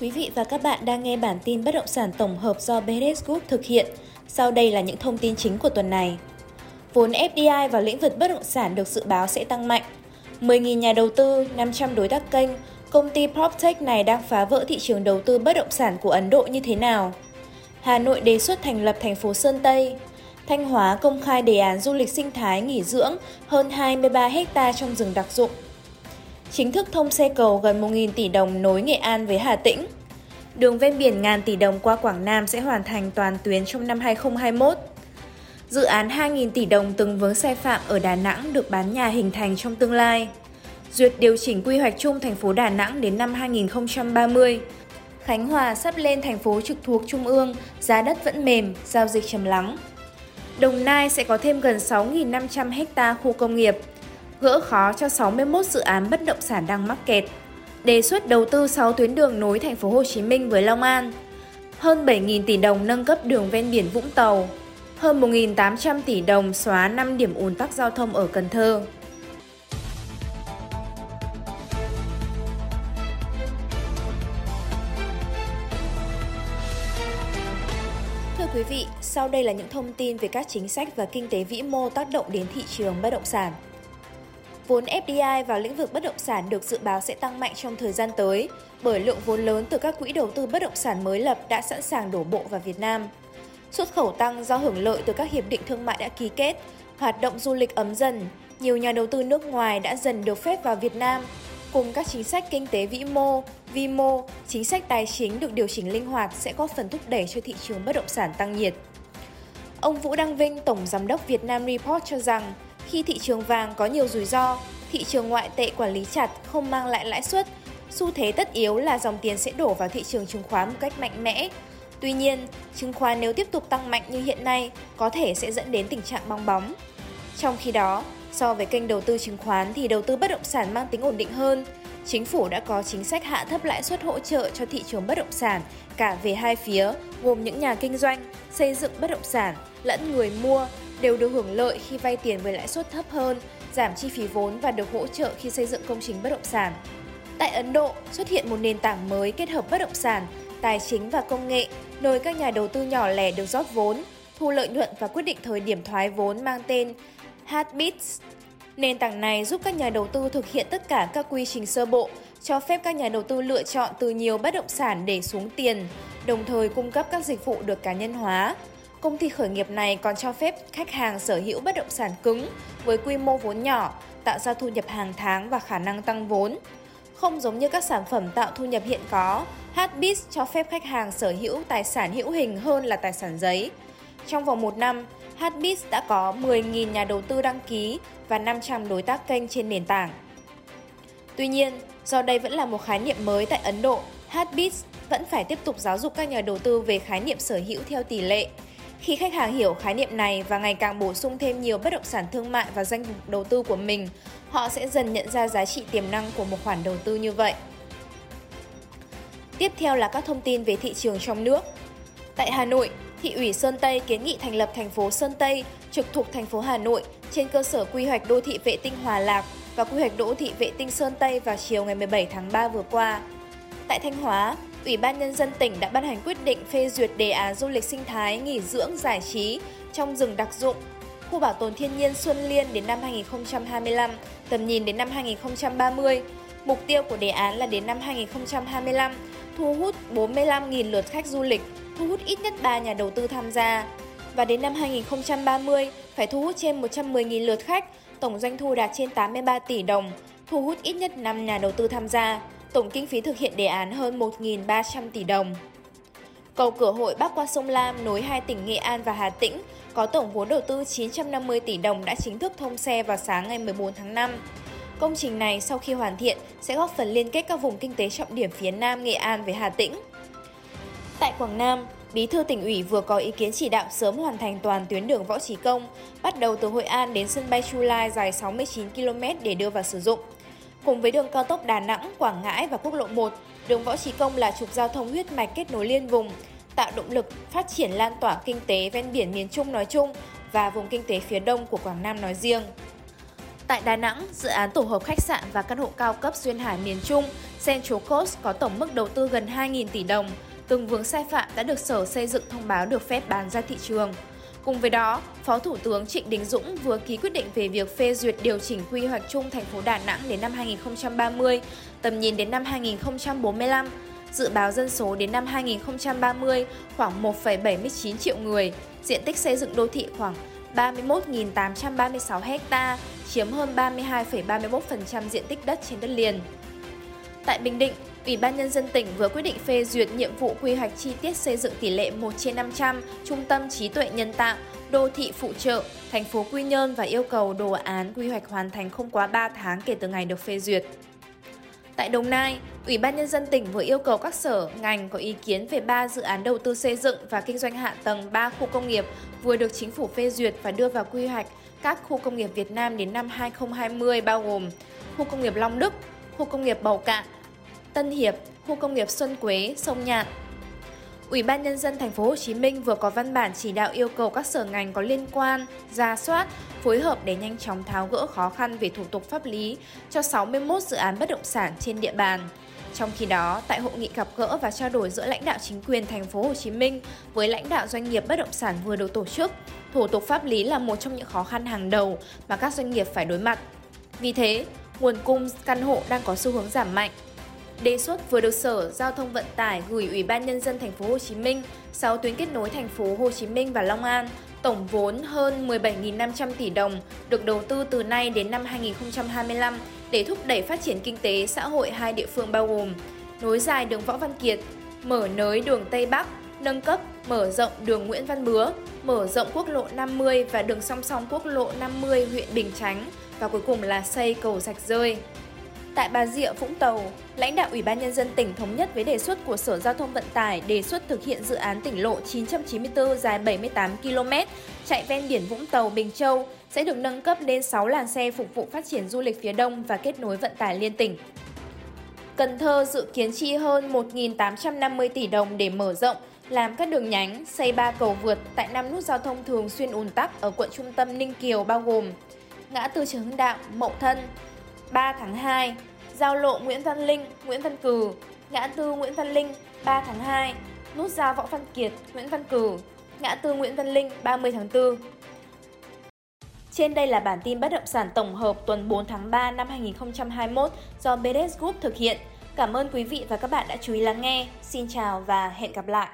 Quý vị và các bạn đang nghe bản tin bất động sản tổng hợp do BDS Group thực hiện. Sau đây là những thông tin chính của tuần này. Vốn FDI vào lĩnh vực bất động sản được dự báo sẽ tăng mạnh. 10.000 nhà đầu tư, 500 đối tác kênh, công ty PropTech này đang phá vỡ thị trường đầu tư bất động sản của Ấn Độ như thế nào? Hà Nội đề xuất thành lập thành phố Sơn Tây. Thanh Hóa công khai đề án du lịch sinh thái nghỉ dưỡng hơn 23 ha trong rừng đặc dụng chính thức thông xe cầu gần 1.000 tỷ đồng nối Nghệ An với Hà Tĩnh. Đường ven biển ngàn tỷ đồng qua Quảng Nam sẽ hoàn thành toàn tuyến trong năm 2021. Dự án 2.000 tỷ đồng từng vướng sai phạm ở Đà Nẵng được bán nhà hình thành trong tương lai. Duyệt điều chỉnh quy hoạch chung thành phố Đà Nẵng đến năm 2030. Khánh Hòa sắp lên thành phố trực thuộc Trung ương, giá đất vẫn mềm, giao dịch trầm lắng. Đồng Nai sẽ có thêm gần 6.500 ha khu công nghiệp, gỡ khó cho 61 dự án bất động sản đang mắc kẹt. Đề xuất đầu tư 6 tuyến đường nối thành phố Hồ Chí Minh với Long An. Hơn 7.000 tỷ đồng nâng cấp đường ven biển Vũng Tàu. Hơn 1.800 tỷ đồng xóa 5 điểm ùn tắc giao thông ở Cần Thơ. Thưa quý vị, sau đây là những thông tin về các chính sách và kinh tế vĩ mô tác động đến thị trường bất động sản. Vốn FDI vào lĩnh vực bất động sản được dự báo sẽ tăng mạnh trong thời gian tới, bởi lượng vốn lớn từ các quỹ đầu tư bất động sản mới lập đã sẵn sàng đổ bộ vào Việt Nam. Xuất khẩu tăng do hưởng lợi từ các hiệp định thương mại đã ký kết, hoạt động du lịch ấm dần, nhiều nhà đầu tư nước ngoài đã dần được phép vào Việt Nam, cùng các chính sách kinh tế vĩ mô, vi mô, chính sách tài chính được điều chỉnh linh hoạt sẽ góp phần thúc đẩy cho thị trường bất động sản tăng nhiệt. Ông Vũ Đăng Vinh, Tổng Giám đốc Việt Nam Report cho rằng, khi thị trường vàng có nhiều rủi ro, thị trường ngoại tệ quản lý chặt không mang lại lãi suất, xu thế tất yếu là dòng tiền sẽ đổ vào thị trường chứng khoán một cách mạnh mẽ. Tuy nhiên, chứng khoán nếu tiếp tục tăng mạnh như hiện nay có thể sẽ dẫn đến tình trạng bong bóng. Trong khi đó, so với kênh đầu tư chứng khoán thì đầu tư bất động sản mang tính ổn định hơn. Chính phủ đã có chính sách hạ thấp lãi suất hỗ trợ cho thị trường bất động sản cả về hai phía, gồm những nhà kinh doanh, xây dựng bất động sản lẫn người mua đều được hưởng lợi khi vay tiền với lãi suất thấp hơn, giảm chi phí vốn và được hỗ trợ khi xây dựng công trình bất động sản. Tại Ấn Độ, xuất hiện một nền tảng mới kết hợp bất động sản, tài chính và công nghệ, nơi các nhà đầu tư nhỏ lẻ được rót vốn, thu lợi nhuận và quyết định thời điểm thoái vốn mang tên Heartbeats. Nền tảng này giúp các nhà đầu tư thực hiện tất cả các quy trình sơ bộ, cho phép các nhà đầu tư lựa chọn từ nhiều bất động sản để xuống tiền, đồng thời cung cấp các dịch vụ được cá nhân hóa, Công ty khởi nghiệp này còn cho phép khách hàng sở hữu bất động sản cứng với quy mô vốn nhỏ, tạo ra thu nhập hàng tháng và khả năng tăng vốn. Không giống như các sản phẩm tạo thu nhập hiện có, Hbit cho phép khách hàng sở hữu tài sản hữu hình hơn là tài sản giấy. Trong vòng một năm, Hbit đã có 10.000 nhà đầu tư đăng ký và 500 đối tác kênh trên nền tảng. Tuy nhiên, do đây vẫn là một khái niệm mới tại Ấn Độ, Hbit vẫn phải tiếp tục giáo dục các nhà đầu tư về khái niệm sở hữu theo tỷ lệ – khi khách hàng hiểu khái niệm này và ngày càng bổ sung thêm nhiều bất động sản thương mại và danh mục đầu tư của mình, họ sẽ dần nhận ra giá trị tiềm năng của một khoản đầu tư như vậy. Tiếp theo là các thông tin về thị trường trong nước. Tại Hà Nội, thị ủy Sơn Tây kiến nghị thành lập thành phố Sơn Tây trực thuộc thành phố Hà Nội trên cơ sở quy hoạch đô thị vệ tinh Hòa Lạc và quy hoạch đô thị vệ tinh Sơn Tây vào chiều ngày 17 tháng 3 vừa qua. Tại Thanh Hóa, Ủy ban Nhân dân tỉnh đã ban hành quyết định phê duyệt đề án du lịch sinh thái nghỉ dưỡng giải trí trong rừng đặc dụng, khu bảo tồn thiên nhiên Xuân Liên đến năm 2025, tầm nhìn đến năm 2030. Mục tiêu của đề án là đến năm 2025 thu hút 45.000 lượt khách du lịch, thu hút ít nhất 3 nhà đầu tư tham gia. Và đến năm 2030 phải thu hút trên 110.000 lượt khách, tổng doanh thu đạt trên 83 tỷ đồng, thu hút ít nhất 5 nhà đầu tư tham gia tổng kinh phí thực hiện đề án hơn 1.300 tỷ đồng. Cầu cửa hội bắc qua sông Lam nối hai tỉnh Nghệ An và Hà Tĩnh có tổng vốn đầu tư 950 tỷ đồng đã chính thức thông xe vào sáng ngày 14 tháng 5. Công trình này sau khi hoàn thiện sẽ góp phần liên kết các vùng kinh tế trọng điểm phía Nam Nghệ An với Hà Tĩnh. Tại Quảng Nam, Bí thư tỉnh ủy vừa có ý kiến chỉ đạo sớm hoàn thành toàn tuyến đường Võ Trí Công, bắt đầu từ Hội An đến sân bay Chu Lai dài 69 km để đưa vào sử dụng. Cùng với đường cao tốc Đà Nẵng, Quảng Ngãi và quốc lộ 1, đường Võ Trí Công là trục giao thông huyết mạch kết nối liên vùng, tạo động lực phát triển lan tỏa kinh tế ven biển miền Trung nói chung và vùng kinh tế phía đông của Quảng Nam nói riêng. Tại Đà Nẵng, dự án tổ hợp khách sạn và căn hộ cao cấp duyên hải miền Trung Central Coast có tổng mức đầu tư gần 2.000 tỷ đồng, từng vướng sai phạm đã được Sở Xây dựng thông báo được phép bán ra thị trường. Cùng với đó, Phó Thủ tướng Trịnh Đình Dũng vừa ký quyết định về việc phê duyệt điều chỉnh quy hoạch chung thành phố Đà Nẵng đến năm 2030, tầm nhìn đến năm 2045, dự báo dân số đến năm 2030 khoảng 1,79 triệu người, diện tích xây dựng đô thị khoảng 31.836 ha, chiếm hơn 32,31% diện tích đất trên đất liền. Tại Bình Định, Ủy ban Nhân dân tỉnh vừa quyết định phê duyệt nhiệm vụ quy hoạch chi tiết xây dựng tỷ lệ 1 trên 500 trung tâm trí tuệ nhân tạo, đô thị phụ trợ, thành phố Quy Nhơn và yêu cầu đồ án quy hoạch hoàn thành không quá 3 tháng kể từ ngày được phê duyệt. Tại Đồng Nai, Ủy ban Nhân dân tỉnh vừa yêu cầu các sở, ngành có ý kiến về 3 dự án đầu tư xây dựng và kinh doanh hạ tầng 3 khu công nghiệp vừa được chính phủ phê duyệt và đưa vào quy hoạch các khu công nghiệp Việt Nam đến năm 2020 bao gồm khu công nghiệp Long Đức, khu công nghiệp Bầu Cạn, Tân Hiệp, khu công nghiệp Xuân Quế, Sông Nhạn. Ủy ban nhân dân thành phố Hồ Chí Minh vừa có văn bản chỉ đạo yêu cầu các sở ngành có liên quan ra soát, phối hợp để nhanh chóng tháo gỡ khó khăn về thủ tục pháp lý cho 61 dự án bất động sản trên địa bàn. Trong khi đó, tại hội nghị gặp gỡ và trao đổi giữa lãnh đạo chính quyền thành phố Hồ Chí Minh với lãnh đạo doanh nghiệp bất động sản vừa được tổ chức, thủ tục pháp lý là một trong những khó khăn hàng đầu mà các doanh nghiệp phải đối mặt. Vì thế, nguồn cung căn hộ đang có xu hướng giảm mạnh. Đề xuất vừa được Sở Giao thông Vận tải gửi Ủy ban nhân dân thành phố Hồ Chí Minh 6 tuyến kết nối thành phố Hồ Chí Minh và Long An, tổng vốn hơn 17.500 tỷ đồng, được đầu tư từ nay đến năm 2025 để thúc đẩy phát triển kinh tế xã hội hai địa phương bao gồm nối dài đường Võ Văn Kiệt, mở nới đường Tây Bắc, nâng cấp, mở rộng đường Nguyễn Văn Bứa, mở rộng quốc lộ 50 và đường song song quốc lộ 50 huyện Bình Chánh và cuối cùng là xây cầu Rạch Rơi. Tại Bà Rịa, Vũng Tàu, lãnh đạo Ủy ban Nhân dân tỉnh thống nhất với đề xuất của Sở Giao thông Vận tải đề xuất thực hiện dự án tỉnh lộ 994 dài 78 km chạy ven biển Vũng Tàu, Bình Châu sẽ được nâng cấp lên 6 làn xe phục vụ phát triển du lịch phía Đông và kết nối vận tải liên tỉnh. Cần Thơ dự kiến chi hơn 1.850 tỷ đồng để mở rộng, làm các đường nhánh, xây ba cầu vượt tại năm nút giao thông thường xuyên ùn tắc ở quận trung tâm Ninh Kiều bao gồm ngã tư Trần Hưng Đạo, Mậu Thân, 3 tháng 2, giao lộ Nguyễn Văn Linh, Nguyễn Văn Cử, ngã tư Nguyễn Văn Linh 3 tháng 2, nút giao Võ Văn Kiệt, Nguyễn Văn Cử, ngã tư Nguyễn Văn Linh 30 tháng 4. Trên đây là bản tin bất động sản tổng hợp tuần 4 tháng 3 năm 2021 do BDS Group thực hiện. Cảm ơn quý vị và các bạn đã chú ý lắng nghe. Xin chào và hẹn gặp lại.